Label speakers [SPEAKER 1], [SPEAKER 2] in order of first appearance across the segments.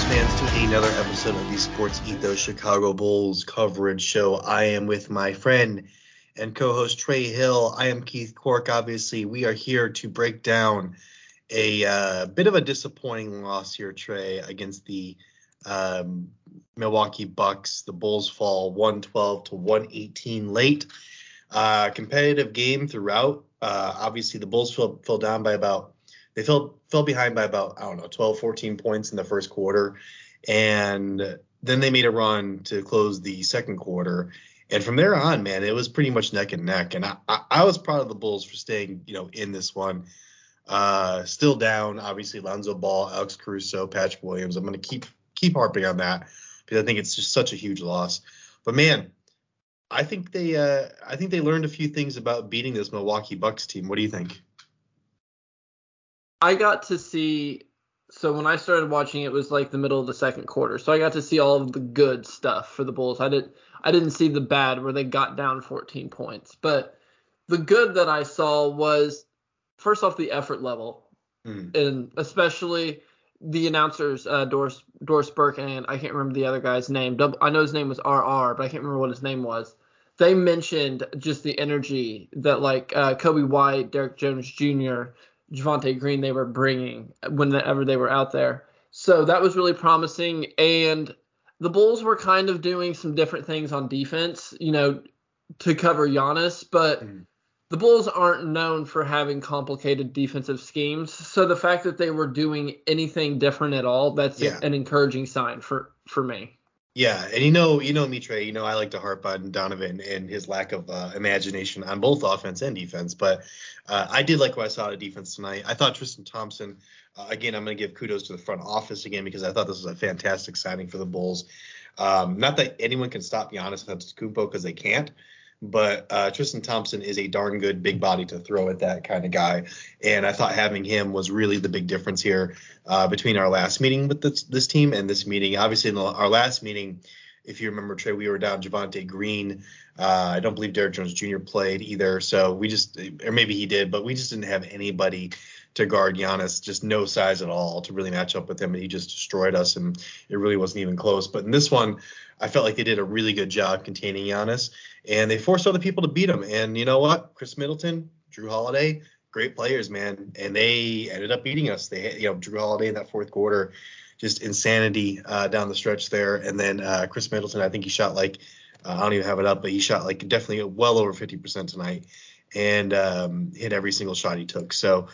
[SPEAKER 1] Bulls fans, to another episode of the Sports Ethos Chicago Bulls coverage show. I am with my friend and co-host Trey Hill. I am Keith Cork. Obviously, we are here to break down a uh, bit of a disappointing loss here, Trey, against the um, Milwaukee Bucks. The Bulls fall 112 to 118 late. Uh, competitive game throughout. Uh, obviously, the Bulls fell, fell down by about they fell fell behind by about I don't know 12 14 points in the first quarter. And then they made a run to close the second quarter. And from there on man it was pretty much neck and neck. And I, I, I was proud of the Bulls for staying you know in this one. Uh, still down obviously Lonzo Ball Alex Caruso Patrick Williams. I'm going to keep keep harping on that because I think it's just such a huge loss. But man I think they uh, I think they learned a few things about beating this Milwaukee Bucks team. What do you think
[SPEAKER 2] I got to see. So when I started watching, it was like the middle of the second quarter. So I got to see all of the good stuff for the Bulls. I didn't. I didn't see the bad where they got down 14 points, but the good that I saw was first off the effort level,
[SPEAKER 1] Mm.
[SPEAKER 2] and especially the announcers, uh, Doris Doris Burke and I can't remember the other guy's name. I know his name was RR, but I can't remember what his name was. They mentioned just the energy that like uh, Coby White, Derrick Jones Jr., Javonte Green they were bringing whenever they were out there. So that was really promising. And the Bulls were kind of doing some different things on defense, you know, to cover Giannis, but
[SPEAKER 1] Mm.
[SPEAKER 2] the Bulls aren't known for having complicated defensive schemes. So the fact that they were doing anything different at all, that's
[SPEAKER 1] Yeah.
[SPEAKER 2] an encouraging sign for for me.
[SPEAKER 1] Yeah, and you know, you know me, Trey. You know, I like to harp on Donovan and his lack of uh, imagination on both offense and defense. But uh, I did like what I saw out of defense tonight. I thought Tristan Thompson. Uh, again, I'm going to give kudos to the front office again because I thought this was a fantastic signing for the Bulls. Um, not that anyone can stop Giannis Antetokounmpo because they can't, but uh, Tristan Thompson is a darn good big body to throw at that kind of guy, and I thought having him was really the big difference here uh, between our last meeting with this, this team and this meeting. Obviously, in the, our last meeting, if you remember, Trey, we were down Javonte Green. Uh, I don't believe Derrick Jones Jr. played either, so we just, or maybe he did, but we just didn't have anybody to guard Giannis, just no size at all to really match up with him, and he just destroyed us, and it really wasn't even close. But in this one, I felt like they did a really good job containing Giannis, and they forced other people to beat him. And you know what? Khris Middleton, Jrue Holiday, great players, man, and they ended up beating us. They, you know, Jrue Holiday in that fourth quarter, just insanity uh, down the stretch there, and then uh, Khris Middleton, I think he shot like uh, I don't even have it up, but he shot like definitely well over 50% tonight, and um, hit every single shot he took. So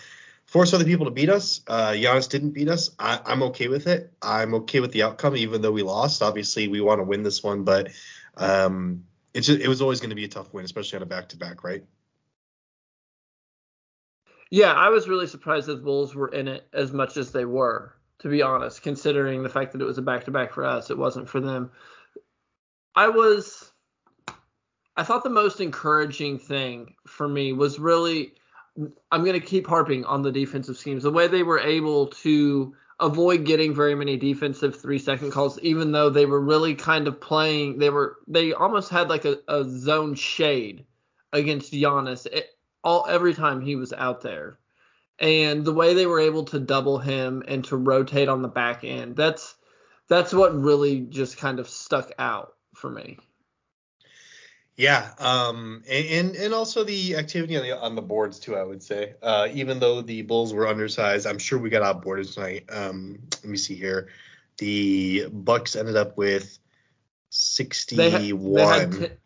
[SPEAKER 1] forced other people to beat us. Uh, Giannis didn't beat us. I, I'm okay with it. I'm okay with the outcome, even though we lost. Obviously, we want to win this one, but um, it's just, it was always going to be a tough win, especially on a back-to-back, right?
[SPEAKER 2] Yeah, I was really surprised that the Bulls were in it as much as they were, to be honest, considering the fact that it was a back to back for us. It wasn't for them. I was I thought the most encouraging thing for me was really I'm going to keep harping on the defensive schemes. The way they were able to avoid getting very many defensive 3 second calls even though they were really kind of playing they were they almost had like a, a zone shade against Giannis it, all every time he was out there. And the way they were able to double him and to rotate on the back end, that's that's what really just kind of stuck out for me.
[SPEAKER 1] Yeah, um, and, and also the activity on the on the boards too. I would say, uh, even though the Bulls were undersized, I'm sure we got outboarded tonight. Um, let me see here. The Bucks ended up with 61.
[SPEAKER 2] They, ha- they, had t-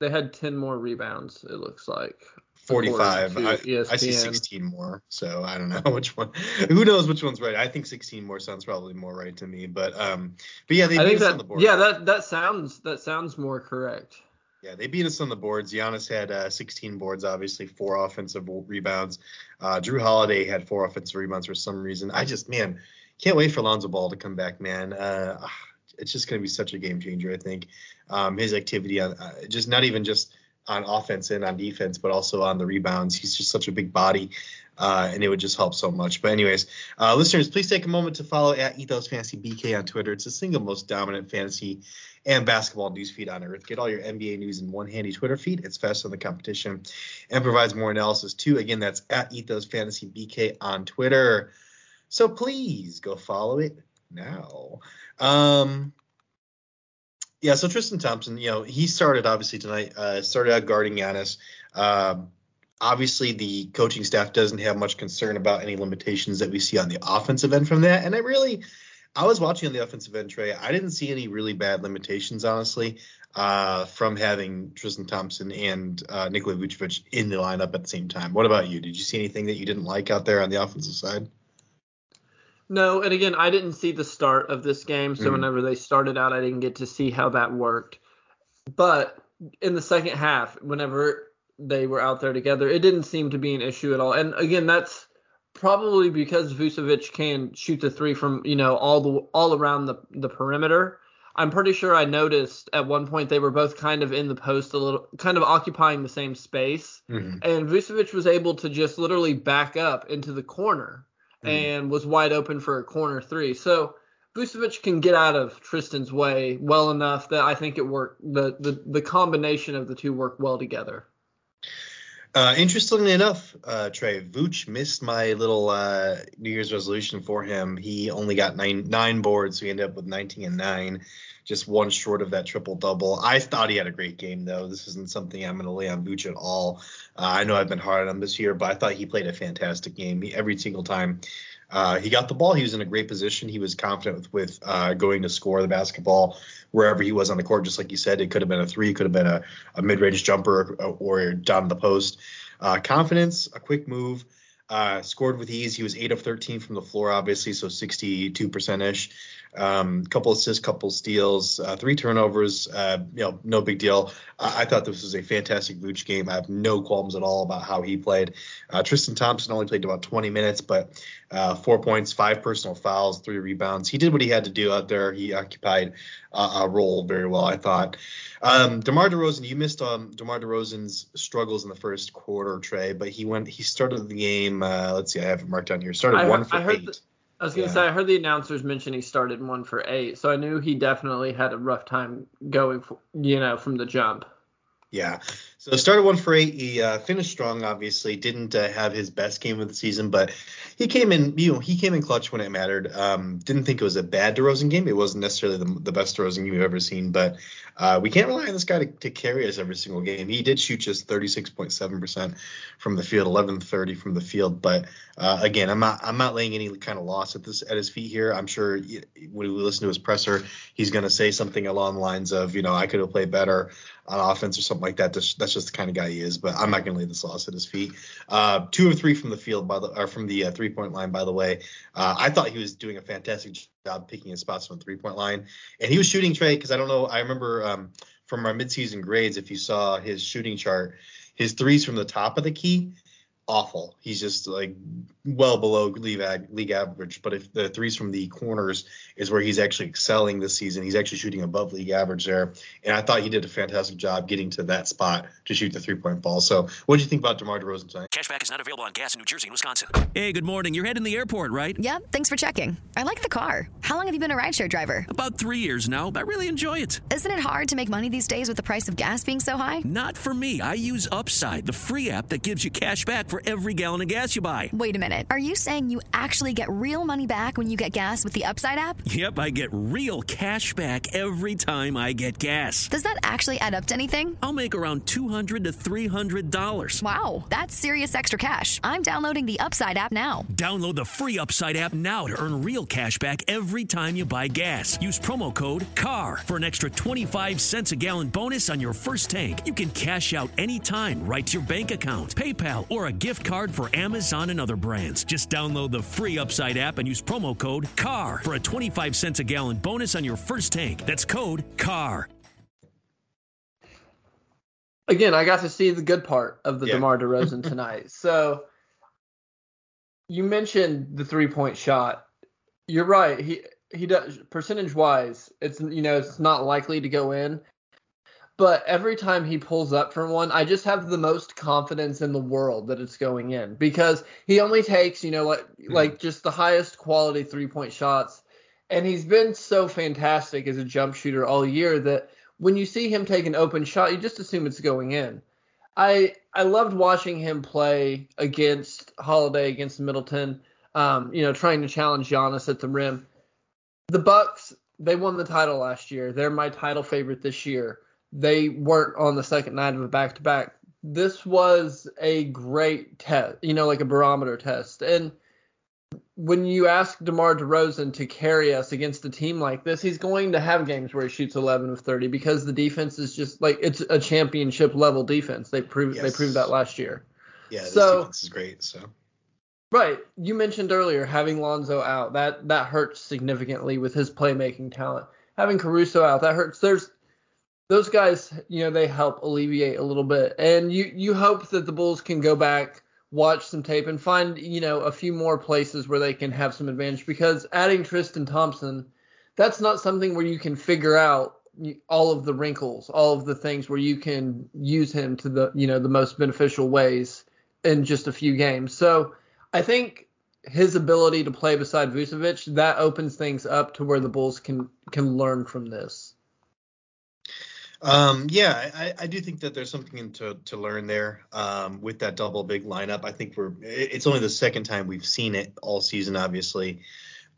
[SPEAKER 2] they had 10 more rebounds, it looks like.
[SPEAKER 1] 45. I, I, see 16 more. So I don't know which one. Who knows which one's right? I think 16 more sounds probably more right to me. But um, but yeah, they
[SPEAKER 2] I think that,
[SPEAKER 1] on the board.
[SPEAKER 2] Yeah, that that sounds that sounds more correct.
[SPEAKER 1] Yeah, they beat us on the boards. Giannis had uh, 16 boards, obviously four offensive rebounds. Uh, Jrue Holiday had four offensive rebounds for some reason. I just man can't wait for Lonzo Ball to come back, man. Uh, it's just going to be such a game changer. I think um, his activity on uh, just not even just on offense and on defense, but also on the rebounds. He's just such a big body, uh, and it would just help so much. But anyways, uh, listeners, please take a moment to follow at Ethos Fantasy BK on Twitter. It's the single most dominant fantasy and basketball news feed on earth. Get all your NBA news in one handy Twitter feed. It's faster than the competition and provides more analysis too. Again, that's at Ethos Fantasy BK on Twitter. So please go follow it now. Um, yeah, so Tristan Thompson, you know, he started obviously tonight, uh, started out guarding Giannis. Um, obviously, the coaching staff doesn't have much concern about any limitations that we see on the offensive end from that. And I really, I was watching on the offensive end, Trey. I didn't see any really bad limitations, honestly, uh, from having Tristan Thompson and uh, Nikola Vucevic in the lineup at the same time. What about you? Did you see anything that you didn't like out there on the offensive side?
[SPEAKER 2] No, and again, I didn't see the start of this game, so mm whenever they started out, I didn't get to see how that worked. But in the second half, whenever they were out there together, it didn't seem to be an issue at all. And again, that's probably because Vucevic can shoot the three from you know all the all around the the perimeter. I'm pretty sure I noticed at one point they were both kind of in the post a little, kind of occupying the same space, mm-hmm. and Vucevic was able to just literally back up into the corner mm-hmm. and was wide open for a corner three. So Vucevic can get out of Tristan's way well enough that I think it worked. The the the combination of the two work well together.
[SPEAKER 1] Uh, interestingly enough, uh, Trey Vooch missed my little uh, New Year's resolution for him. He only got nine nine boards, so he ended up with 19 and nine, just one short of that triple double. I thought he had a great game though. This isn't something I'm going to lay on Vooch at all. Uh, I know I've been hard on him this year, but I thought he played a fantastic game. He, every single time uh, he got the ball, he was in a great position. He was confident with, uh, going to score the basketball wherever he was on the court. Just like you said, it could have been a three, could have been a, a mid-range jumper or, or down the post. Uh, confidence, a quick move. Uh, scored with ease. He was eight of 13 from the floor, obviously, so 62% ish. Um, couple assists, couple steals, uh, three turnovers. Uh, you know, no big deal. I, I, thought this was a fantastic Vooch game. I have no qualms at all about how he played. Uh, Tristan Thompson only played about 20 minutes, but uh, four points, five personal fouls, three rebounds. He did what he had to do out there. He occupied a role very well, I thought. Um, DeMar DeRozan, you missed um, DeMar DeRozan's struggles in the first quarter, Trey, but he went. He started the game. Uh, let's see, I have it marked down here. Started
[SPEAKER 2] I
[SPEAKER 1] one for
[SPEAKER 2] I heard
[SPEAKER 1] eight.
[SPEAKER 2] The, I was gonna yeah. say I heard the announcers mention he started one for eight, so I knew he definitely had a rough time going, for, you know, from the jump.
[SPEAKER 1] Yeah. So started one for eight. He uh, finished strong. Obviously, didn't uh, have his best game of the season, but he came in. You know, he came in clutch when it mattered. Um, didn't think it was a bad DeRozan game. It wasn't necessarily the, the best DeRozan game you've ever seen, but uh, we can't rely on this guy to, to, carry us every single game. He did shoot just 36.7% from the field, 11.30 from the field. But uh, again, I'm not I'm not laying any kind of loss at this at his feet here. I'm sure when we listen to his presser, he's going to say something along the lines of, you know, I could have played better on offense or something like that. That's, that's just the kind of guy he is. But I'm not going to lay this loss at his feet. Uh, two of three from the field by the or from the uh, three point line. By the way, uh, I thought he was doing a fantastic job picking his spots from the three point line, and he was shooting Trey because I don't know. I remember um, from our midseason grades, if you saw his shooting chart, his threes from the top of the key awful. He's just like well below league, league average. But if the threes from the corners is where he's actually excelling this season, he's actually shooting above league average there. And I thought he did a fantastic job getting to that spot to shoot the three point ball. So what do you think about DeMar DeRozan tonight?
[SPEAKER 3] Cashback is not available on gas in New Jersey and Wisconsin. Hey, good morning. You're heading the airport, right?
[SPEAKER 4] Yep. Thanks for checking. I like the car. How long have you been a rideshare driver?
[SPEAKER 3] About three years now. I really enjoy it.
[SPEAKER 4] Isn't it hard to make money these days with the price of gas being so high?
[SPEAKER 3] Not for me. I use Upside, the free app that gives you cash back for for every gallon of gas you buy.
[SPEAKER 4] Wait a minute. Are you saying you actually get real money back when you get gas with the Upside app?
[SPEAKER 3] Yep, I get real cash back every time I get gas.
[SPEAKER 4] Does that actually add up to anything?
[SPEAKER 3] I'll make around $200 to $300.
[SPEAKER 4] Wow, that's serious extra cash. I'm downloading the Upside app now.
[SPEAKER 3] Download the free Upside app now to earn real cash back every time you buy gas. Use promo code CAR for an extra 25 cents a gallon bonus on your first tank. You can cash out anytime right to your bank account, PayPal, or a gift card for Amazon and other brands. Just download the free Upside app and use promo code CAR for a 25 cents a gallon bonus on your first tank. That's code CAR.
[SPEAKER 2] Again, I got to see the good part of the
[SPEAKER 1] Yeah.
[SPEAKER 2] DeMar DeRozan tonight. So you mentioned the three point shot. You're right. He he does percentage wise, it's you know, it's not likely to go in. But every time he pulls up from one, I just have the most confidence in the world that it's going in because he only takes, you know, like like just the highest quality three point shots. And he's been so fantastic as a jump shooter all year that when you see him take an open shot, you just assume it's going in. I I loved watching him play against Holiday against Middleton. Um, you know, trying to challenge Giannis at the rim. The Bucks, they won the title last year. They're my title favorite this year. They weren't on the second night of a back to back. This was a great test, you know, like a barometer test. And when you ask DeMar DeRozan to carry us against a team like this, he's going to have games where he shoots 11 of 30 because the defense is just like it's a championship level defense. They proved they proved that last year.
[SPEAKER 1] Yeah, this
[SPEAKER 2] So-
[SPEAKER 1] defense is great. So
[SPEAKER 2] Right. You mentioned earlier having Lonzo out. That that hurts significantly with his playmaking talent. Having Caruso out, that hurts. There's those guys, you know, they help alleviate a little bit. And you you hope that the Bulls can go back, watch some tape and find, you know, a few more places where they can have some advantage because adding Tristan Thompson, that's not something where you can figure out all of the wrinkles, all of the things where you can use him to the, you know, the most beneficial ways in just a few games. So, I think his ability to play beside Vucevic that opens things up to where the Bulls can can learn from this.
[SPEAKER 1] Um, yeah, I, I do think that there's something to, to learn there um, with that double big lineup. I think we're it's only the second time we've seen it all season, obviously.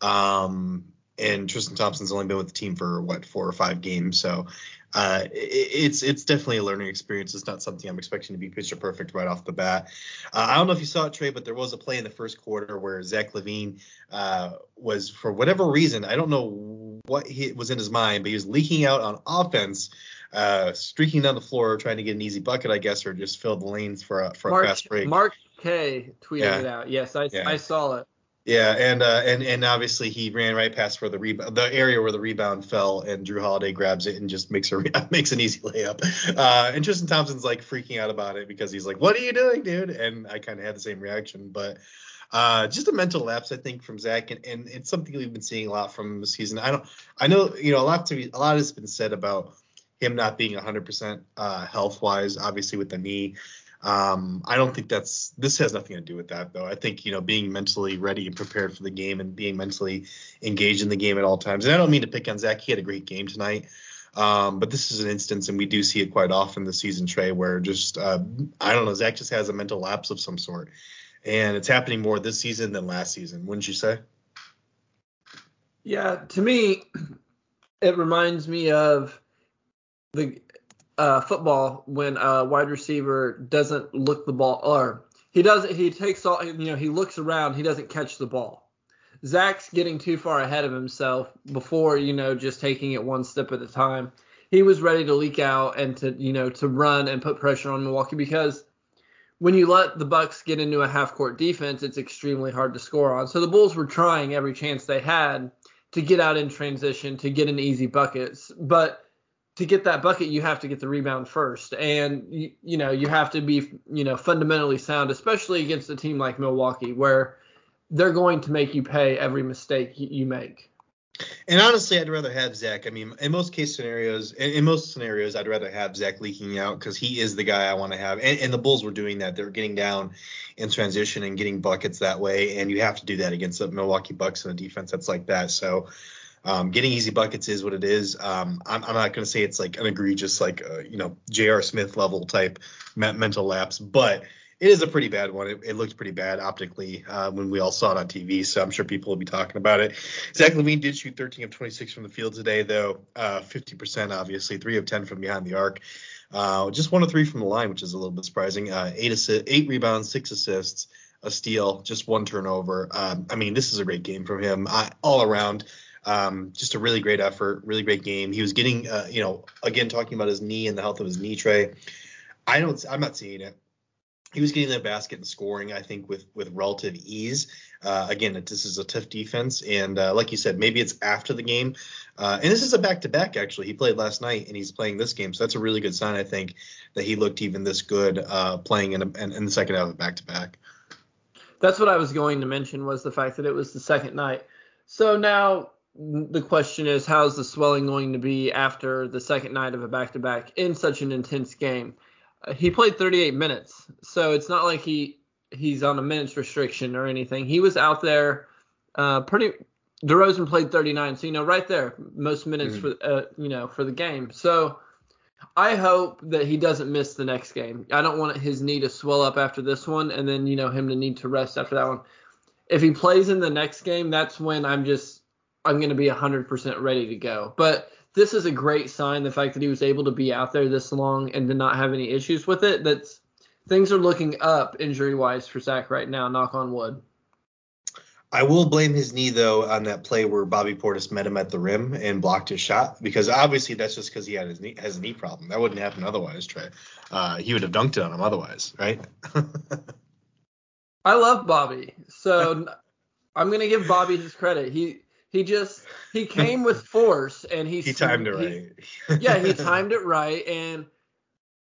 [SPEAKER 1] Um, and Tristan Thompson's only been with the team for what four or five games, so uh, it, it's it's definitely a learning experience. It's not something I'm expecting to be picture perfect right off the bat. Uh, I don't know if you saw it, Trey, but there was a play in the first quarter where Zach LaVine uh, was, for whatever reason, I don't know what he, was in his mind, but he was leaking out on offense uh, streaking down the floor trying to get an easy bucket, I guess, or just fill the lanes for a for a
[SPEAKER 2] Mark
[SPEAKER 1] fast break.
[SPEAKER 2] Mark K tweeted
[SPEAKER 1] Yeah.
[SPEAKER 2] it out. Yes, I
[SPEAKER 1] Yeah.
[SPEAKER 2] I saw it.
[SPEAKER 1] Yeah, and uh, and and obviously he ran right past where the rebound, the area where the rebound fell, and Jrue Holiday grabs it and just makes a re- makes an easy layup. Uh, and Tristan Thompson's like freaking out about it because he's like, "What are you doing, dude?" And I kind of had the same reaction, but. Uh, just a mental lapse, I think, from Zach, and, and it's something we've been seeing a lot from this season. I don't, I know, you know, a lot to be, a lot has been said about him not being 100% uh, health wise, obviously with the knee. Um, I don't think that's this has nothing to do with that though. I think you know being mentally ready and prepared for the game and being mentally engaged in the game at all times. And I don't mean to pick on Zach. He had a great game tonight. Um, but this is an instance, and we do see it quite often this season, Trey, where just uh, I don't know, Zach just has a mental lapse of some sort, and it's happening more this season than last season, wouldn't you say?
[SPEAKER 2] Yeah, to me, it reminds me of the uh, football when a wide receiver doesn't look the ball, or he doesn't he takes all you know he looks around, he doesn't catch the ball. Zach's getting too far ahead of himself before you know just taking it one step at a time. He was ready to leak out and to you know to run and put pressure on Milwaukee because when you let the Bucks get into a half court defense, it's extremely hard to score on. So the Bulls were trying every chance they had to get out in transition, to get an easy buckets. But to get that bucket, you have to get the rebound first, and you, you know you have to be you know fundamentally sound, especially against a team like Milwaukee, where they're going to make you pay every mistake you, make.
[SPEAKER 1] And honestly, I'd rather have Zach. I mean, in most case scenarios, in, in most scenarios, I'd rather have Zach leaking out because he is the guy I want to have. And, and the Bulls were doing that; they're getting down in transition and getting buckets that way. And you have to do that against the Milwaukee Bucks and a defense that's like that. So, um, getting easy buckets is what it is. Um, I'm, I'm not going to say it's like an egregious, like uh, you know, J.R. Smith level type me- mental lapse, but it is a pretty bad one. It, it looked pretty bad optically uh, when we all saw it on TV, so I'm sure people will be talking about it. Zach LaVine did shoot 13 of 26 from the field today, though uh, 50% obviously, three of 10 from behind the arc. Uh, just one of three from the line, which is a little bit surprising. Uh, eight assi- eight rebounds, six assists, a steal, just one turnover. Um, I mean, this is a great game from him I, all around. Um, just a really great effort, really great game. He was getting, uh, you know, again talking about his knee and the health of his knee Trey. I don't, I'm not seeing it he was getting the basket and scoring, I think, with with relative ease. Uh, again, this is a tough defense, and uh, like you said, maybe it's after the game. Uh, and this is a back to back, actually. He played last night, and he's playing this game, so that's a really good sign, I think, that he looked even this good uh, playing in, a, in, in the second half of back to back.
[SPEAKER 2] That's what I was going to mention was the fact that it was the second night. So now the question is, how's the swelling going to be after the second night of a back to back in such an intense game? he played 38 minutes, so it's not like he he's on a minutes restriction or anything. He was out there uh, pretty. DeRozan played 39, so you know right there most minutes mm-hmm. for uh, you know for the game. So I hope that he doesn't miss the next game. I don't want his knee to swell up after this one, and then you know him to need to rest after that one. If he plays in the next game, that's when I'm just I'm going to be 100% ready to go. But this is a great sign. The fact that he was able to be out there this long and to not have any issues with it. That's things are looking up injury wise for Zach right now. Knock on wood.
[SPEAKER 1] I will blame his knee though on that play where Bobby Portis met him at the rim and blocked his shot because obviously that's just because he had his knee has a knee problem. That wouldn't happen otherwise. Trey, uh, he would have dunked it on him otherwise, right?
[SPEAKER 2] I love Bobby, so I'm gonna give Bobby his credit. He he just he came with force and he
[SPEAKER 1] he timed it right.
[SPEAKER 2] yeah, he timed it right and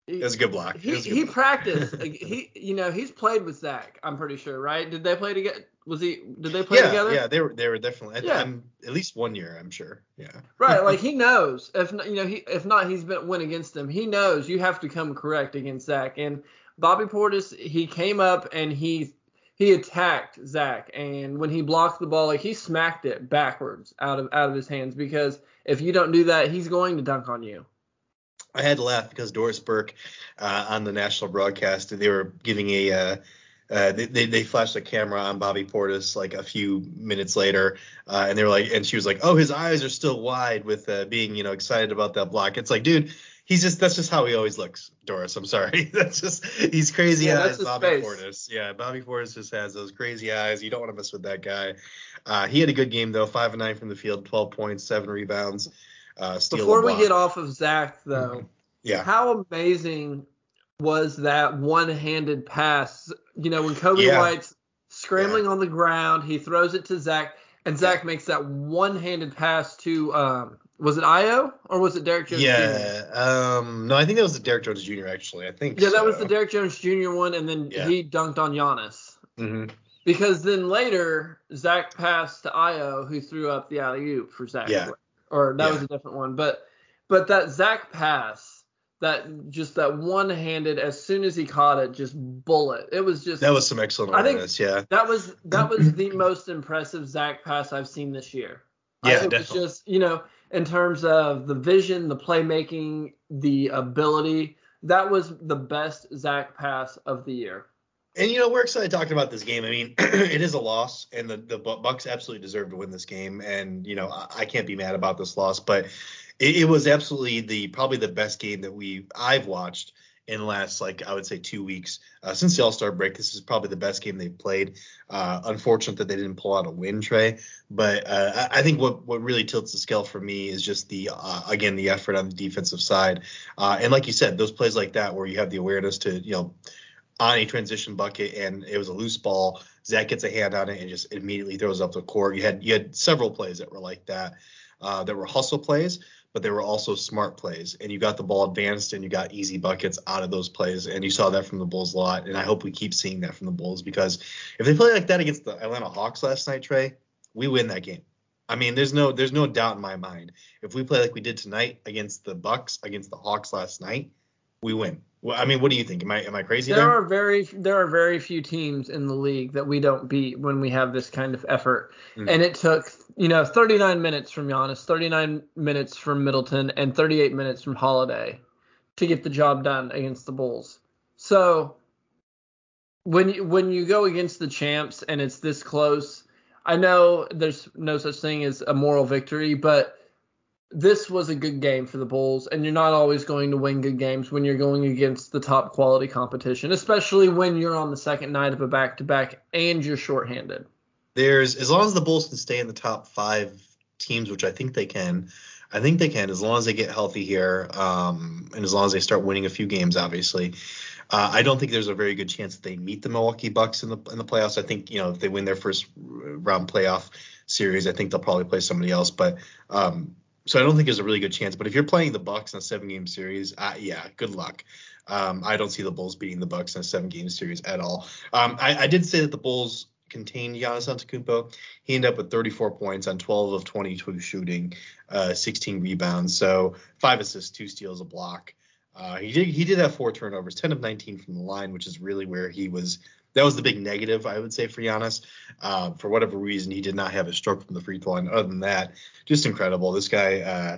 [SPEAKER 1] it was a good block.
[SPEAKER 2] He, he block. practiced. he you know he's played with Zach. I'm pretty sure, right? Did they play together? Was he? Did they play
[SPEAKER 1] yeah,
[SPEAKER 2] together?
[SPEAKER 1] Yeah, they were. They were definitely. Yeah. I'm, at least one year, I'm sure. Yeah.
[SPEAKER 2] Right. Like he knows. If you know, he if not, he's been went against him. He knows you have to come correct against Zach. And Bobby Portis, he came up and he he attacked Zach, and when he blocked the ball, like he smacked it backwards out of out of his hands because if you don't do that, he's going to dunk on you.
[SPEAKER 1] I had to laugh because Doris Burke uh, on the national broadcast, they were giving a uh, uh, they, they, they flashed a camera on Bobby Portis like a few minutes later, uh, and they were like, and she was like, "Oh, his eyes are still wide with uh, being, you know, excited about that block." It's like, dude, he's just that's just how he always looks, Doris. I'm sorry. that's just he's crazy yeah, eyes, Bobby face. Portis. Yeah, Bobby Portis just has those crazy eyes. You don't want to mess with that guy. Uh, he had a good game though, five and nine from the field, 12 points, seven rebounds. Uh,
[SPEAKER 2] Before we get off of Zach though, mm-hmm.
[SPEAKER 1] yeah,
[SPEAKER 2] how amazing was that one-handed pass? You know when Coby yeah. White's scrambling yeah. on the ground, he throws it to Zach, and Zach yeah. makes that one-handed pass to um, was it Ayo or was it Derrick Jones?
[SPEAKER 1] Yeah, Jr.? um, no, I think that was the Derrick Jones Jr. Actually, I think.
[SPEAKER 2] Yeah, so. that was the Derrick Jones Jr. one, and then yeah. he dunked on Giannis.
[SPEAKER 1] Mm-hmm.
[SPEAKER 2] Because then later Zach passed to Ayo, who threw up the alley oop for Zach.
[SPEAKER 1] Yeah.
[SPEAKER 2] Or that yeah. was a different one, but but that Zach pass, that just that one handed, as soon as he caught it, just bullet. It was just.
[SPEAKER 1] That was some excellent awareness. I think yeah.
[SPEAKER 2] That was that was the most impressive Zach pass I've seen this year.
[SPEAKER 1] Yeah,
[SPEAKER 2] it
[SPEAKER 1] definitely.
[SPEAKER 2] was just you know in terms of the vision, the playmaking, the ability. That was the best Zach pass of the year.
[SPEAKER 1] And you know we're excited talking about this game. I mean, it is a loss, and the the Bucks absolutely deserve to win this game. And you know I, I can't be mad about this loss, but it, it was absolutely the probably the best game that we I've watched in the last like I would say two weeks uh, since the All Star break. This is probably the best game they've played. Uh, unfortunate that they didn't pull out a win, Trey. But uh, I think what what really tilts the scale for me is just the uh, again the effort on the defensive side. Uh, and like you said, those plays like that where you have the awareness to you know on a transition bucket and it was a loose ball. Zach gets a hand on it and just immediately throws up the court. You had you had several plays that were like that. Uh, that were hustle plays, but they were also smart plays. And you got the ball advanced and you got easy buckets out of those plays. And you saw that from the Bulls a lot. And I hope we keep seeing that from the Bulls because if they play like that against the Atlanta Hawks last night, Trey, we win that game. I mean, there's no there's no doubt in my mind. If we play like we did tonight against the Bucks, against the Hawks last night, we win. Well, I mean, what do you think? Am I am I crazy?
[SPEAKER 2] There,
[SPEAKER 1] there
[SPEAKER 2] are very there are very few teams in the league that we don't beat when we have this kind of effort. Mm. And it took you know 39 minutes from Giannis, 39 minutes from Middleton, and 38 minutes from Holiday to get the job done against the Bulls. So when you, when you go against the champs and it's this close, I know there's no such thing as a moral victory, but this was a good game for the Bulls, and you're not always going to win good games when you're going against the top quality competition, especially when you're on the second night of a back to back and you're shorthanded.
[SPEAKER 1] There's as long as the Bulls can stay in the top five teams, which I think they can. I think they can as long as they get healthy here, um, and as long as they start winning a few games. Obviously, uh, I don't think there's a very good chance that they meet the Milwaukee Bucks in the in the playoffs. I think you know if they win their first round playoff series, I think they'll probably play somebody else. But um, so I don't think there's a really good chance. But if you're playing the Bucks in a seven game series, uh, yeah, good luck. Um, I don't see the Bulls beating the Bucks in a seven game series at all. Um, I, I, did say that the Bulls contained Giannis Antetokounmpo. He ended up with 34 points on 12 of 22 shooting, uh, 16 rebounds, so five assists, two steals, a block. Uh, he did he did have four turnovers, 10 of 19 from the line, which is really where he was. That was the big negative, I would say, for Giannis. Uh, for whatever reason, he did not have a stroke from the free throw line. Other than that, just incredible. This guy uh,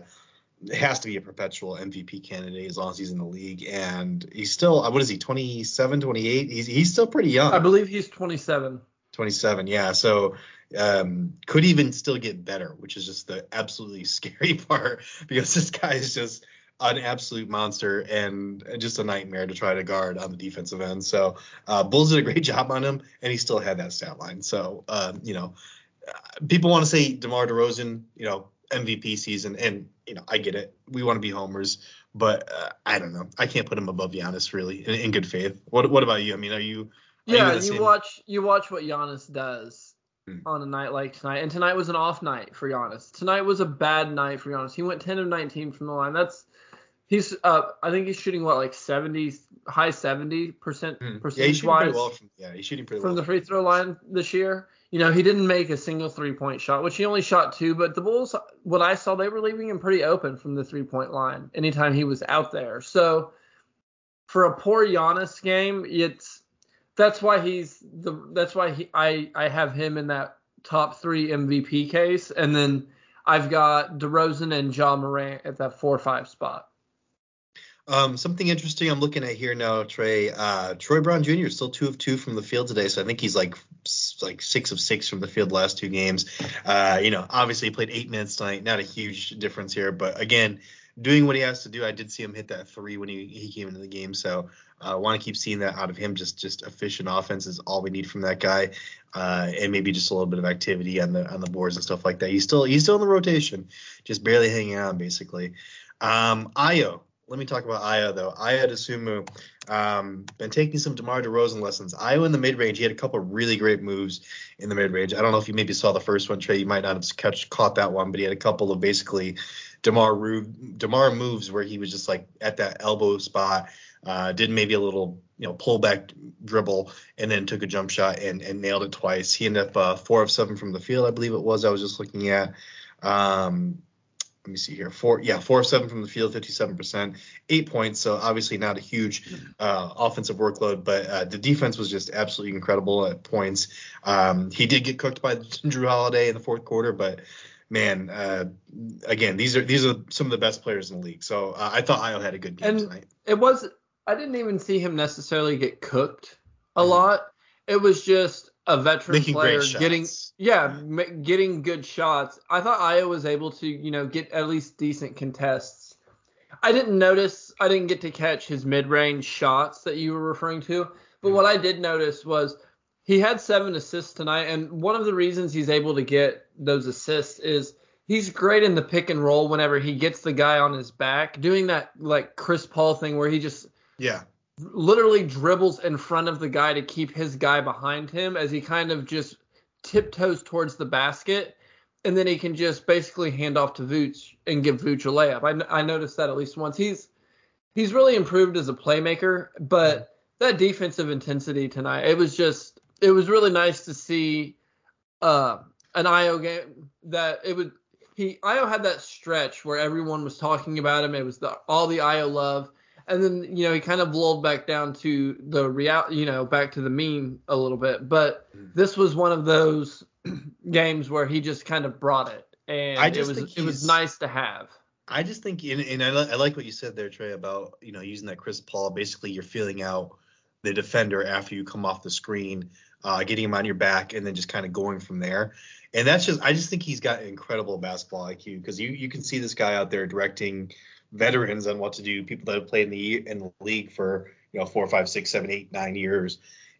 [SPEAKER 1] has to be a perpetual MVP candidate as long as he's in the league. And he's still, what is he, 27, 28? He's, he's still pretty young.
[SPEAKER 2] I believe he's 27.
[SPEAKER 1] 27, yeah. So um, could even still get better, which is just the absolutely scary part because this guy is just an absolute monster and just a nightmare to try to guard on the defensive end. So uh, Bulls did a great job on him, and he still had that stat line. So um, you know, people want to say DeMar DeRozan, you know, MVP season, and you know, I get it. We want to be homers, but uh, I don't know. I can't put him above Giannis really in, in good faith. What What about you? I mean, are you
[SPEAKER 2] yeah, you, you watch you watch what Giannis does hmm. on a night like tonight, and tonight was an off night for Giannis. Tonight was a bad night for Giannis. He went 10 of 19 from the line. That's he's uh I think he's shooting what like 70 high 70 percent
[SPEAKER 1] hmm. percentage yeah, wise. Well from, yeah, he's shooting pretty well.
[SPEAKER 2] from
[SPEAKER 1] well.
[SPEAKER 2] the free throw line this year. You know, he didn't make a single three point shot, which he only shot two. But the Bulls, what I saw, they were leaving him pretty open from the three point line anytime he was out there. So for a poor Giannis game, it's that's why he's the that's why he I I have him in that top three MVP case, and then I've got DeRozan and Ja Morant at that four five spot.
[SPEAKER 1] Um, something interesting I'm looking at here now, Trey. Uh, Troy Brown Jr. is still two of two from the field today, so I think he's like like six of six from the field last two games. Uh, you know, obviously he played eight minutes tonight, not a huge difference here, but again, doing what he has to do. I did see him hit that three when he, he came into the game, so I uh, want to keep seeing that out of him. Just just efficient offense is all we need from that guy, uh, and maybe just a little bit of activity on the on the boards and stuff like that. He's still he's still in the rotation, just barely hanging on basically. Um, Ayo, let me talk about Ayo though. Ayo Dosunmu, um, been taking some DeMar DeRozan lessons. Ayo in the mid range, he had a couple of really great moves in the mid range. I don't know if you maybe saw the first one, Trey. You might not have catch, caught that one, but he had a couple of basically DeMar DeMar moves where he was just like at that elbow spot uh, did maybe a little you know pullback dribble and then took a jump shot and, and nailed it twice. He ended up uh, four of seven from the field, I believe it was. I was just looking at. Um, let me see here. Four, yeah, four of seven from the field, 57%, eight points. So obviously not a huge uh, offensive workload, but uh, the defense was just absolutely incredible at points. Um, he did get cooked by Jrue Holiday in the fourth quarter, but man, uh, again, these are these are some of the best players in the league. So uh, I thought Ayo had a good game
[SPEAKER 2] and
[SPEAKER 1] tonight.
[SPEAKER 2] It was I didn't even see him necessarily get cooked a mm-hmm. lot. It was just a veteran
[SPEAKER 1] Making
[SPEAKER 2] player getting yeah, getting good shots. I thought Ayo was able to, you know, get at least decent contests. I didn't notice I didn't get to catch his mid-range shots that you were referring to, but mm-hmm. what I did notice was he had 7 assists tonight and one of the reasons he's able to get those assists is he's great in the pick and roll whenever he gets the guy on his back, doing that like Chris Paul thing where he just
[SPEAKER 1] yeah.
[SPEAKER 2] Literally dribbles in front of the guy to keep his guy behind him as he kind of just tiptoes towards the basket. And then he can just basically hand off to Vooch and give Vooch a layup. I, I noticed that at least once. He's he's really improved as a playmaker, but that defensive intensity tonight, it was just it was really nice to see uh, an Ayo game that it would he Ayo had that stretch where everyone was talking about him. It was the all the Ayo love and then you know he kind of lulled back down to the real, you know, back to the mean a little bit. But mm. this was one of those games where he just kind of brought it, and I just it was it was nice to have.
[SPEAKER 1] I just think, and, and I, I, like what you said there, Trey, about you know using that Chris Paul. Basically, you're feeling out the defender after you come off the screen, uh, getting him on your back, and then just kind of going from there. And that's just I just think he's got incredible basketball IQ because you you can see this guy out there directing veterans on what to do, people that have played in the in the league for you know four, five, six, seven, eight, nine years.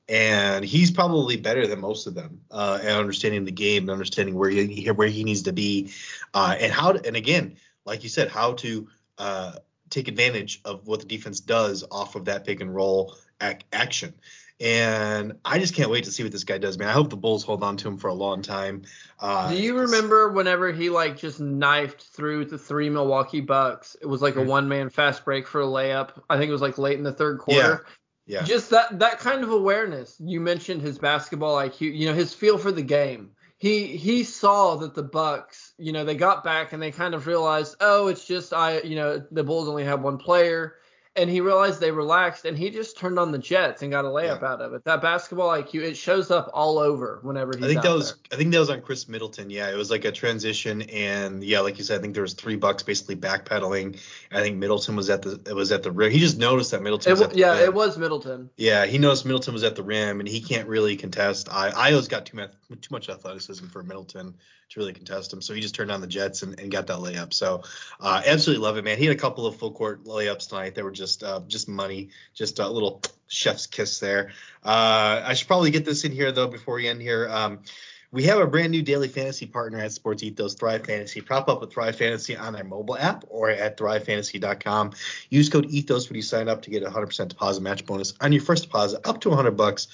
[SPEAKER 1] And he's probably better than most of them uh, at understanding the game and understanding where he where he needs to be, uh, and how to, and again, like you said, how to uh, take advantage of what the defense does off of that pick and roll ac- action. And I just can't wait to see what this guy does, man. I hope the Bulls hold on to him for a long time. Uh,
[SPEAKER 2] Do you remember whenever he like just knifed through the three Milwaukee Bucks? It was like a
[SPEAKER 1] Mhm.
[SPEAKER 2] one man fast break for a layup. I think it was like late in the third quarter.
[SPEAKER 1] Yeah.
[SPEAKER 2] Just that that kind of awareness. You mentioned his basketball IQ, you know, his feel for the game. He he saw that the Bucks, you know, they got back and they kind of realized, oh, it's just I, you know, the Bulls only have one player. And he realized they relaxed and he just turned on the Jets and got a layup out of it. That basketball IQ, it shows up all over whenever he's
[SPEAKER 1] I think that was
[SPEAKER 2] there.
[SPEAKER 1] I think that was on Khris Middleton. Yeah, it was like a transition, and yeah, like you said, I think there was three bucks basically backpedaling. I think Middleton was at the it was at the rim. He just noticed that Middleton
[SPEAKER 2] It,
[SPEAKER 1] was at the
[SPEAKER 2] yeah,
[SPEAKER 1] rim.
[SPEAKER 2] it was Middleton.
[SPEAKER 1] Yeah, he noticed Middleton was at the rim, and he can't really contest. I Ayo's got too much too much athleticism for Middleton to really contest him, so he just turned on the Jets and, and got that layup. So, uh, absolutely love it, man. He had a couple of full court layups tonight. that were just uh, just money, just a little chef's kiss there. Uh, I should probably get this in here though before we end here. Um, we have a brand new daily fantasy partner at Sports Ethos, Thrive Fantasy. Prop up with Thrive Fantasy on their mobile app or at thrivefantasy.com. Use code Ethos when you sign up to get a 100% deposit match bonus on your first deposit up to 100 bucks.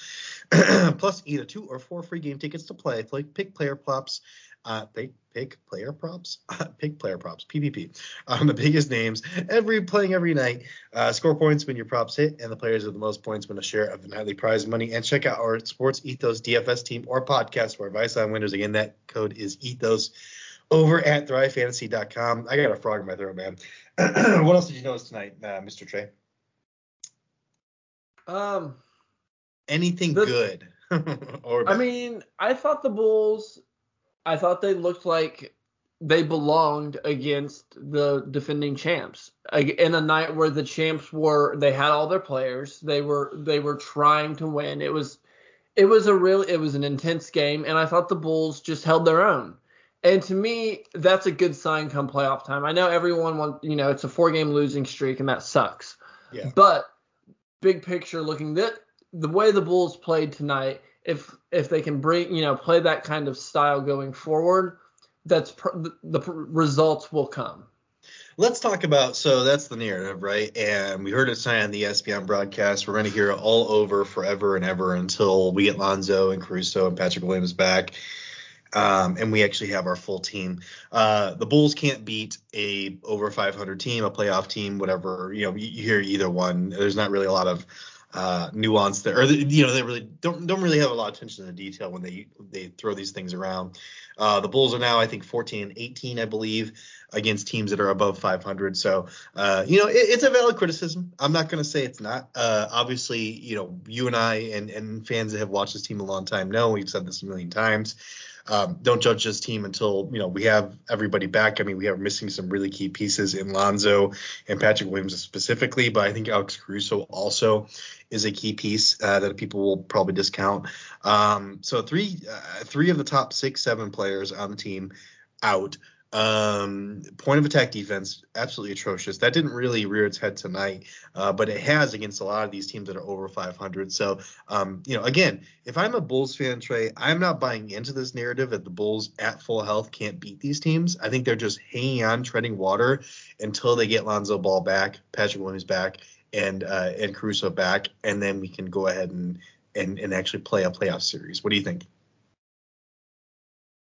[SPEAKER 1] Plus either two or four free game tickets to play. Play pick player props. Uh, pick, pick player props, pick player props, PPP, on the biggest names every playing every night. Uh, score points when your props hit, and the players with the most points win a share of the nightly prize money. And check out our Sports Ethos DFS team or podcast for advice on winners. Again, that code is Ethos over at thrivefantasy.com. I got a frog in my throat, man. what else did you notice tonight, uh, Mr. Trey?
[SPEAKER 2] Um,
[SPEAKER 1] Anything
[SPEAKER 2] The-
[SPEAKER 1] good? or
[SPEAKER 2] I mean, I thought the Bulls, I thought they looked like they belonged against the defending champs. In a night where the champs were they had all their players they were they were trying to win. It was it was a real it was an intense game and i thought the bulls just held their own. And to me that's a good sign come playoff time. I know everyone want you know it's a four game losing streak and that sucks.
[SPEAKER 1] Yeah.
[SPEAKER 2] but big picture looking that the way the bulls played tonight if if they can bring you know play that kind of style going forward that's pr- the, pr- results will come
[SPEAKER 1] Let's talk about so that's the narrative, right? And we heard it tonight on the ESPN broadcast. We're going to hear it all over forever and ever until we get Lonzo and Caruso and Patrick Williams back. Um, and we actually have our full team. Uh, the Bulls can't beat a over 500 team, a playoff team, whatever. You know, you hear either one. There's not really a lot of uh, nuance there, or you know, they really don't don't really have a lot of attention to detail when they they throw these things around. Uh, the Bulls are now, I think, 14 and 18, I believe, against teams that are above 500. So, uh, you know, it, it's a valid criticism. I'm not going to say it's not. Uh, obviously, you know, you and I and, and fans that have watched this team a long time know we've said this a million times. Um, don't judge this team until you know we have everybody back. I mean, we are missing some really key pieces in Lonzo and Patrick Williams specifically, but I think Alex Caruso also is a key piece uh, that people will probably discount. Um, so three uh, three of the top six seven players on the team out. Um, point of attack defense absolutely atrocious. That didn't really rear its head tonight, uh, but it has against a lot of these teams that are over 500. So, um, you know, again, if I'm a Bulls fan, Trey, I'm not buying into this narrative that the Bulls at full health can't beat these teams. I think they're just hanging on, treading water until they get Lonzo Ball back, Patrick Williams back, and uh, and Caruso back, and then we can go ahead and and and actually play a playoff series. What do you think?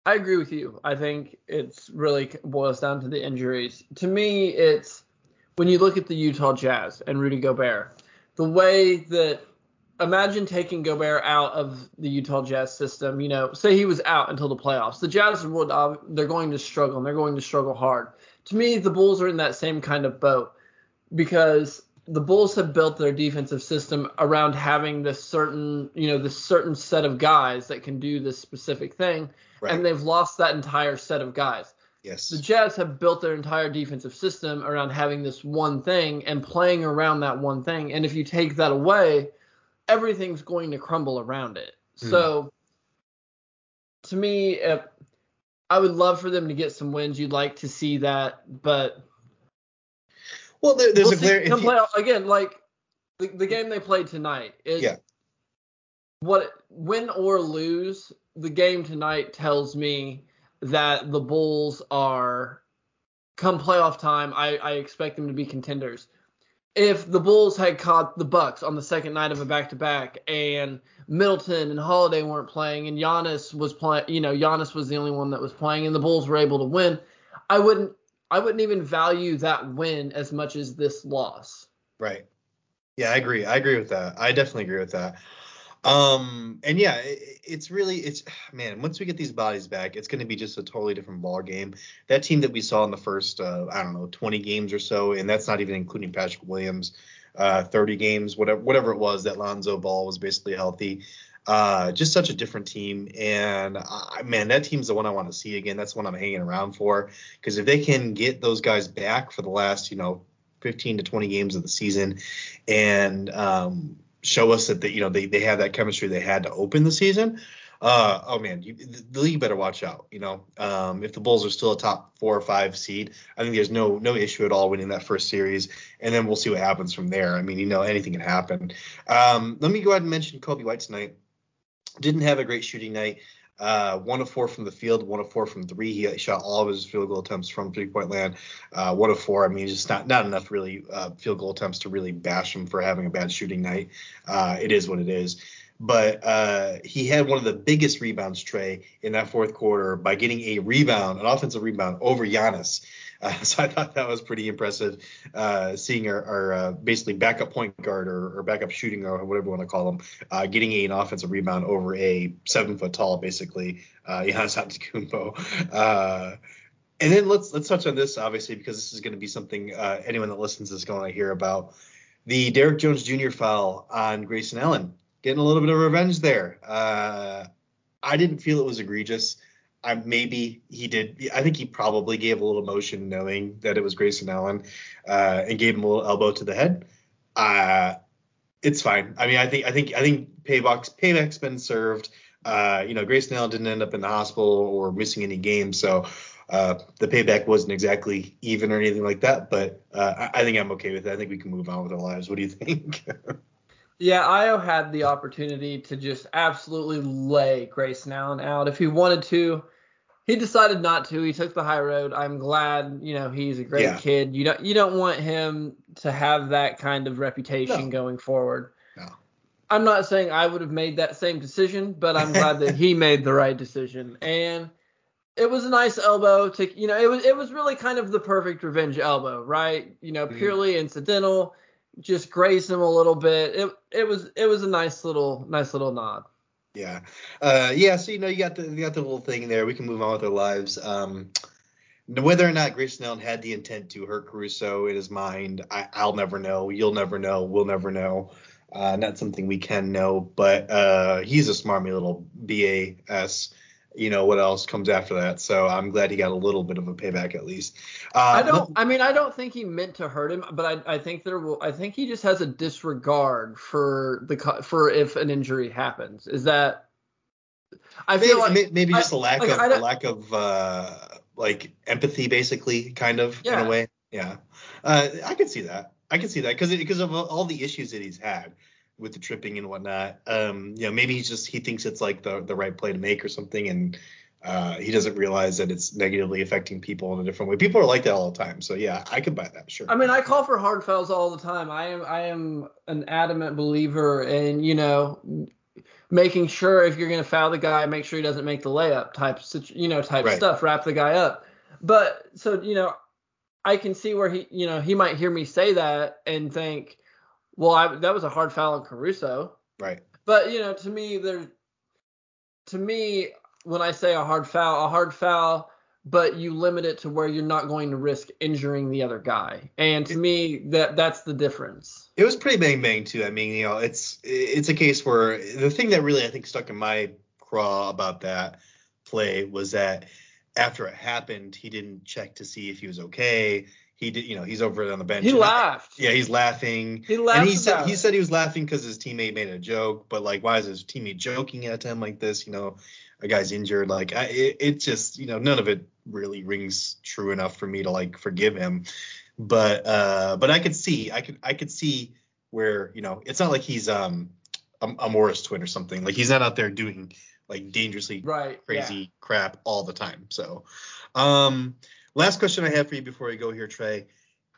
[SPEAKER 2] I agree with you. I think it's really boils down to the injuries. To me, it's when you look at the Utah Jazz and Rudy Gobert, the way that imagine taking Gobert out of the Utah Jazz system. You know, say he was out until the playoffs. The Jazz would uh, they're going to struggle. and They're going to struggle hard. To me, the Bulls are in that same kind of boat because the Bulls have built their defensive system around having this certain, you know, this certain set of guys that can do this specific thing,
[SPEAKER 1] Right.
[SPEAKER 2] and they've lost that entire set of guys.
[SPEAKER 1] Yes.
[SPEAKER 2] The Jazz have built their entire defensive system around having this one thing and playing around that one thing. And if you take that away, everything's going to crumble around it. Mm. So to me, if, I would love for them to get some wins. You'd like to see that, but
[SPEAKER 1] well, there, there's we'll a clear
[SPEAKER 2] play, again like the, the game they played tonight is
[SPEAKER 1] yeah.
[SPEAKER 2] what win or lose the game tonight tells me that the Bulls are come playoff time. I, I expect them to be contenders. If the Bulls had caught the Bucks on the second night of a back to back and Middleton and Holiday weren't playing and Giannis was playing, you know, Giannis was the only one that was playing and the Bulls were able to win, I wouldn't I wouldn't even value that win as much as this loss.
[SPEAKER 1] Right. Yeah, I agree. I agree with that. I definitely agree with that. Um, and yeah, it, it's really it's man. Once we get these bodies back, it's going to be just a totally different ball game. That team that we saw in the first, uh, I don't know, 20 games or so, and that's not even including Patrick Williams, uh, 30 games, whatever, whatever it was. That Lonzo Ball was basically healthy. Uh, just such a different team, and uh, man, that team's the one I want to see again. That's the one I'm hanging around for because if they can get those guys back for the last, you know, 15 to 20 games of the season, and um, show us that they, you know they, they have that chemistry they had to open the season. Uh, oh man, you, the league better watch out. You know, um, if the Bulls are still a top four or five seed, I think there's no no issue at all winning that first series, and then we'll see what happens from there. I mean, you know, anything can happen. Um, let me go ahead and mention Coby White tonight. Didn't have a great shooting night. Uh, one of four from the field, one of four from three. He shot all of his field goal attempts from three point land. Uh, one of four. I mean, just not not enough really uh, field goal attempts to really bash him for having a bad shooting night. Uh, it is what it is. But uh, he had one of the biggest rebounds, Trey, in that fourth quarter by getting a rebound, an offensive rebound over Giannis. Uh, so I thought that was pretty impressive, uh, seeing our, our uh, basically backup point guard or, or, backup shooting or whatever you want to call him, uh, getting an offensive rebound over a seven foot tall, basically uh, Giannis Antetokounmpo. Uh, and then let's let's touch on this obviously because this is going to be something uh, anyone that listens is going to hear about the Derrick Jones Jr. foul on Grayson Allen, getting a little bit of revenge there. I didn't feel it was egregious. I maybe he did. I think he probably gave a little motion knowing that it was Grayson Allen, uh, and gave him a little elbow to the head. Uh, it's fine. I mean, I think I think I think payback's payback's been served. Uh, you know, Grayson Allen didn't end up in the hospital or missing any games, so uh, the payback wasn't exactly even or anything like that. But uh, I, I think I'm okay with it. I think we can move on with our lives. What do you think?
[SPEAKER 2] Yeah, Ayo had the opportunity to just absolutely lay Grayson Allen out if he wanted to he decided not to. He took the high road. I'm glad, you know, he's a great yeah. kid. You don't you don't want him to have that kind of reputation no. going forward.
[SPEAKER 1] No.
[SPEAKER 2] I'm not saying I would have made that same decision, but I'm glad that he made the right decision. And it was a nice elbow to you know, it was it was really kind of the perfect revenge elbow, right? You know, mm-hmm. purely mm. incidental, just grace him a little bit. It it was it was a nice little nice little nod.
[SPEAKER 1] Yeah. Uh, yeah. So you know, you got the you got the little thing there. We can move on with our lives. Um, whether or not Grayson Allen had the intent to hurt Caruso in his mind, I, will never know. You'll never know. We'll never know. Uh, not something we can know. But uh, he's a smarmy little BAS. You know what else comes after that? So I'm glad he got a little bit of a payback at least.
[SPEAKER 2] Uh, I don't. I mean, I don't think he meant to hurt him, but I, I think there will. I think he just has a disregard for the for if an injury happens. Is that?
[SPEAKER 1] I feel maybe, like maybe just I, a lack like, of a lack of uh, like empathy, basically, kind of yeah. in a way. Yeah, uh, I can see that. I can see that because because of all the issues that he's had with the tripping and whatnot. Um, you know, maybe he just he thinks it's like the the right play to make or something, and uh, he doesn't realize that it's negatively affecting people in a different way. People are like that all the time. So yeah, I could buy that. Sure.
[SPEAKER 2] I mean, I call for hard fouls all the time. I am I am an adamant believer in you know making sure if you're going to foul the guy, make sure he doesn't make the layup type you know type right. stuff. Wrap the guy up. But so you know, I can see where he you know he might hear me say that and think well, I, that was a hard foul on Caruso.
[SPEAKER 1] Right.
[SPEAKER 2] But you know, to me, there, to me, when I say a hard foul, a hard foul, but you limit it to where you're not going to risk injuring the other guy. And to it, me, that that's the difference.
[SPEAKER 1] It was pretty bang bang too. I mean, you know, it's it's a case where the thing that really I think stuck in my craw about that play was that after it happened, he didn't check to see if he was okay he did, you know, he's over on the bench.
[SPEAKER 2] He
[SPEAKER 1] I-
[SPEAKER 2] laughed.
[SPEAKER 1] yeah, he's laughing.
[SPEAKER 2] He laughed
[SPEAKER 1] And he said he said he was laughing because his teammate made a joke, but like, why is his teammate joking at him like this? You know, a guy's injured. Like, I, it, it just, you know, none of it really rings true enough for me to like forgive him. But uh, but I could see, I could, I could see where, you know, it's not like he's um a, a Morris twin or something. Like he's not out there doing like dangerously
[SPEAKER 2] Right. yeah.
[SPEAKER 1] crazy crap all the time. So, um, last question I have for you before we go here, Trey.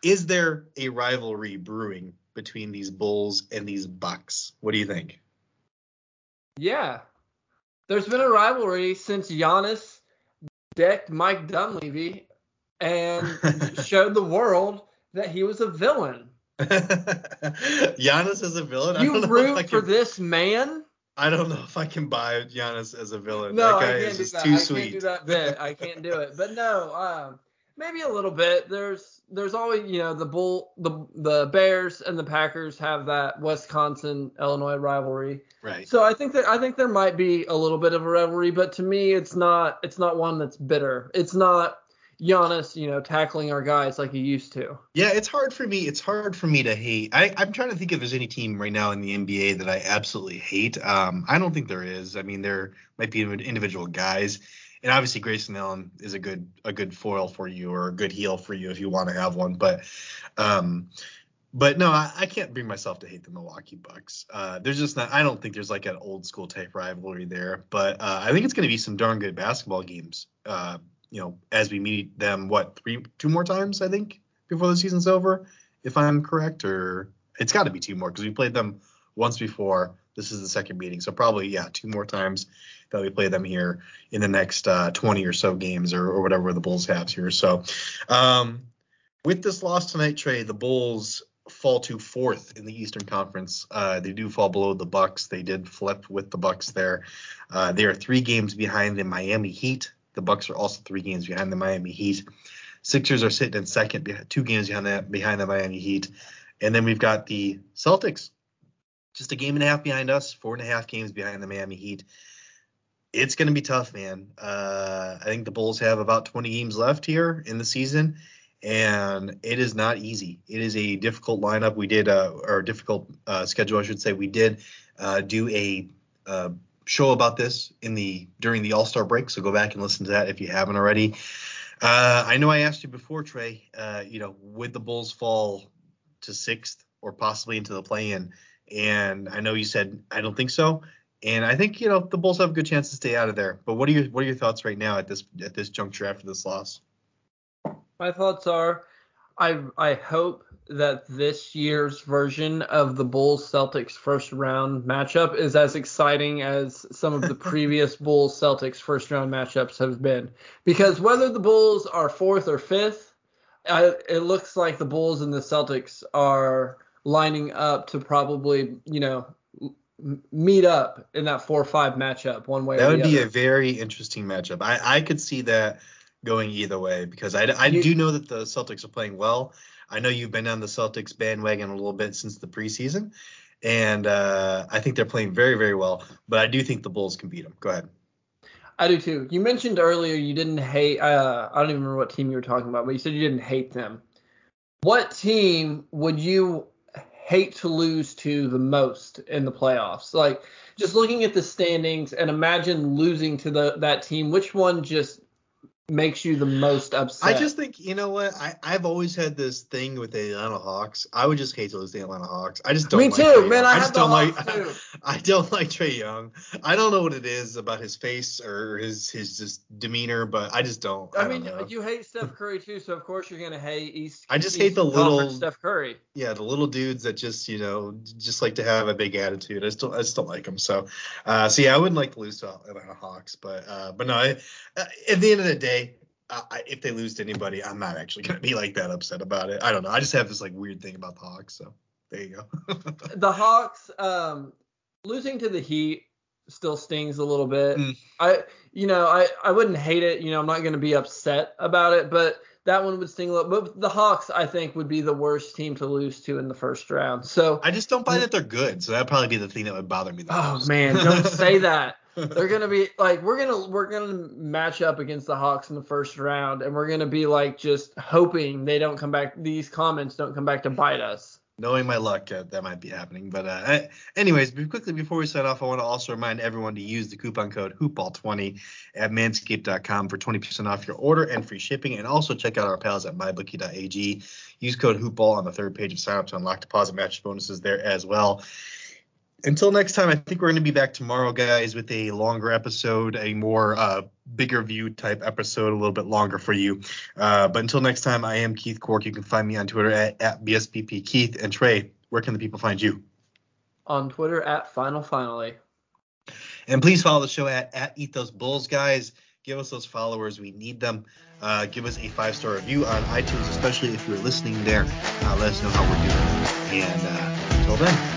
[SPEAKER 1] Is there a rivalry brewing between these Bulls and these Bucks? What do you think?
[SPEAKER 2] Yeah. There's been a rivalry since Giannis decked Mike Dunleavy and showed the world that he was a villain.
[SPEAKER 1] Giannis is a villain?
[SPEAKER 2] You
[SPEAKER 1] don't know if
[SPEAKER 2] root
[SPEAKER 1] I
[SPEAKER 2] for this man?
[SPEAKER 1] I don't know if I can buy Giannis as a villain.
[SPEAKER 2] No,
[SPEAKER 1] that
[SPEAKER 2] I
[SPEAKER 1] guy
[SPEAKER 2] can't
[SPEAKER 1] is
[SPEAKER 2] do
[SPEAKER 1] just
[SPEAKER 2] that.
[SPEAKER 1] too
[SPEAKER 2] I
[SPEAKER 1] sweet.
[SPEAKER 2] can't do that bit. I can't do it. But no, um, maybe a little bit. There's there's always you know the bull the the Bears and the Packers have that Wisconsin Illinois rivalry.
[SPEAKER 1] right.
[SPEAKER 2] So I think that I think there might be a little bit of a rivalry, but to me it's not it's not one that's bitter. It's not Giannis, you know, tackling our guys like he used to.
[SPEAKER 1] Yeah, it's hard for me. It's hard for me to hate. I, I'm trying to think if there's any team right now in the NBA that I absolutely hate. Um, I don't think there is. I mean, there might be individual guys, and obviously Grayson Allen is a good a good foil for you or a good heel for you if you want to have one. But um, but no, I, I can't bring myself to hate the Milwaukee Bucks. Uh, there's just not. I don't think there's like an old school type rivalry there. But uh, I think it's going to be some darn good basketball games. Uh, you know, as we meet them, what three, two more times, I think, before the season's over, if I'm correct, or it's got to be two more because we played them once before. This is the second meeting, so probably yeah, two more times that we play them here in the next uh, 20 or so games or, or whatever the Bulls have here. So, um, with this loss tonight, Trey, the Bulls fall to fourth in the Eastern Conference. Uh, they do fall below the Bucks. They did flip with the Bucks there. Uh, they are three games behind the Miami Heat. The Bucks are also three games behind the Miami Heat. Sixers are sitting in second, two games behind the, behind the Miami Heat. And then we've got the Celtics, just a game and a half behind us, four and a half games behind the Miami Heat. It's going to be tough, man. Uh, I think the Bulls have about 20 games left here in the season, and it is not easy. It is a difficult lineup. We did, uh, or difficult uh, schedule, I should say. We did uh, do a uh, show about this in the during the All Star break, so go back and listen to that if you haven't already. Uh, I know I asked you before, Trey. Uh, you know, would the Bulls fall to sixth or possibly into the play-in? And I know you said I don't think so. And I think you know the Bulls have a good chance to stay out of there. But what are your what are your thoughts right now at this at this juncture after this loss?
[SPEAKER 2] My thoughts are, I I hope that this year's version of the Bulls Celtics first round matchup is as exciting as some of the previous Bulls Celtics first round matchups have been. Because whether the Bulls are fourth or fifth, I, it looks like the Bulls and the Celtics are lining up to probably you know meet up in that four or five matchup one way. Or
[SPEAKER 1] other.
[SPEAKER 2] That would
[SPEAKER 1] be
[SPEAKER 2] other.
[SPEAKER 1] a very interesting matchup. I, I could see that going either way because I, I
[SPEAKER 2] You-
[SPEAKER 1] do know that the Celtics are playing well. I know you've been on the Celtics bandwagon a little bit since the preseason, and uh, I think they're playing very, very well. But I do think the Bulls can beat them. Go ahead.
[SPEAKER 2] I do too. You mentioned earlier you didn't hate. Uh, I don't even remember what team you were talking about, but you said you didn't hate them. What team would you hate to lose to the most in the playoffs? Like just looking at the standings and imagine losing to the that team. Which one just makes you the most upset?
[SPEAKER 1] I just think you know what I I've always had this thing with the Atlanta Hawks. I would just hate to lose the Atlanta Hawks. I just don't.
[SPEAKER 2] Me
[SPEAKER 1] like
[SPEAKER 2] too,
[SPEAKER 1] Trae
[SPEAKER 2] man.
[SPEAKER 1] Young.
[SPEAKER 2] I,
[SPEAKER 1] just
[SPEAKER 2] have the
[SPEAKER 1] don't like.
[SPEAKER 2] Hawks too.
[SPEAKER 1] I don't like Trae Young. I don't know what it is about his face or his his just demeanor, but I just don't. I,
[SPEAKER 2] I
[SPEAKER 1] don't
[SPEAKER 2] mean,
[SPEAKER 1] know.
[SPEAKER 2] you hate Steph Curry too, so of course you're gonna hate East.
[SPEAKER 1] I just hate the
[SPEAKER 2] Conference
[SPEAKER 1] little-
[SPEAKER 2] Steph Curry.
[SPEAKER 1] Yeah, the little dudes that just you know just like to have a big attitude. I still I still like them. So, uh, so yeah, I wouldn't like to lose to Atlanta Hawks, but uh, but no, I, uh, at the end of the day, I, if they lose to anybody, I'm not actually gonna be like that upset about it. I don't know. I just have this like weird thing about the Hawks. So there you go.
[SPEAKER 2] the Hawks um, losing to the Heat still stings a little bit.
[SPEAKER 1] Mm.
[SPEAKER 2] I you know I I wouldn't hate it. You know I'm not going to be upset about it, but that one would sting a little. But the Hawks I think would be the worst team to lose to in the first round. So
[SPEAKER 1] I just don't buy that they're good. So that'd probably be the thing that would bother me. The
[SPEAKER 2] oh
[SPEAKER 1] most.
[SPEAKER 2] man, don't say that. They're gonna be like we're gonna we're gonna match up against the Hawks in the first round, and we're gonna be like just hoping they don't come back. These comments don't come back to bite us.
[SPEAKER 1] Knowing my luck, uh, that might be happening. But uh, anyways, quickly before we sign off, I want to also remind everyone to use the coupon code HoopBall20 at Manscaped.com for 20% off your order and free shipping. And also check out our pals at MyBookie.ag. Use code HoopBall on the third page of sign up to unlock deposit match bonuses there as well until next time, I think we're going to be back tomorrow, guys, with a longer episode, a more uh, bigger view type episode, a little bit longer for you. Uh, but until next time, I am Keith Cork. You can find me on Twitter at, at BSPP Keith. And Trey, where can the people find you?
[SPEAKER 2] On Twitter at Final Finally.
[SPEAKER 1] And please follow the show at, at EthosBulls, guys. Give us those followers. We need them. Uh, give us a five star review on iTunes, especially if you're listening there. Uh, let us know how we're doing. And uh, until then,